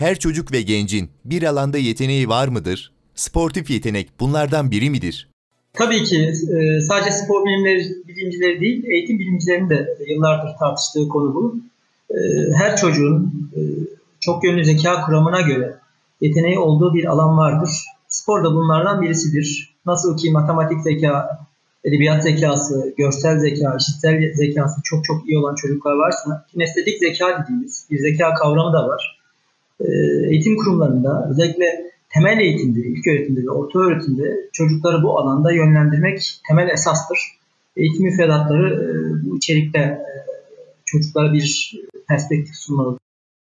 Her çocuk ve gencin bir alanda yeteneği var mıdır? Sportif yetenek bunlardan biri midir? Tabii ki e, sadece spor bilimleri, bilimcileri değil, eğitim bilimcilerinin de yıllardır tartıştığı konu bu. E, her çocuğun e, çok yönlü zeka kuramına göre yeteneği olduğu bir alan vardır. Spor da bunlardan birisidir. Nasıl ki matematik zeka, edebiyat zekası, görsel zeka, işitsel zekası çok çok iyi olan çocuklar varsa kinestetik zeka dediğimiz bir zeka kavramı da var. Eğitim kurumlarında özellikle temel eğitimde, ilk öğretimde ve orta öğretimde çocukları bu alanda yönlendirmek temel esastır. Eğitim müfredatları e, bu içerikte e, çocuklara bir perspektif sunmalıdır.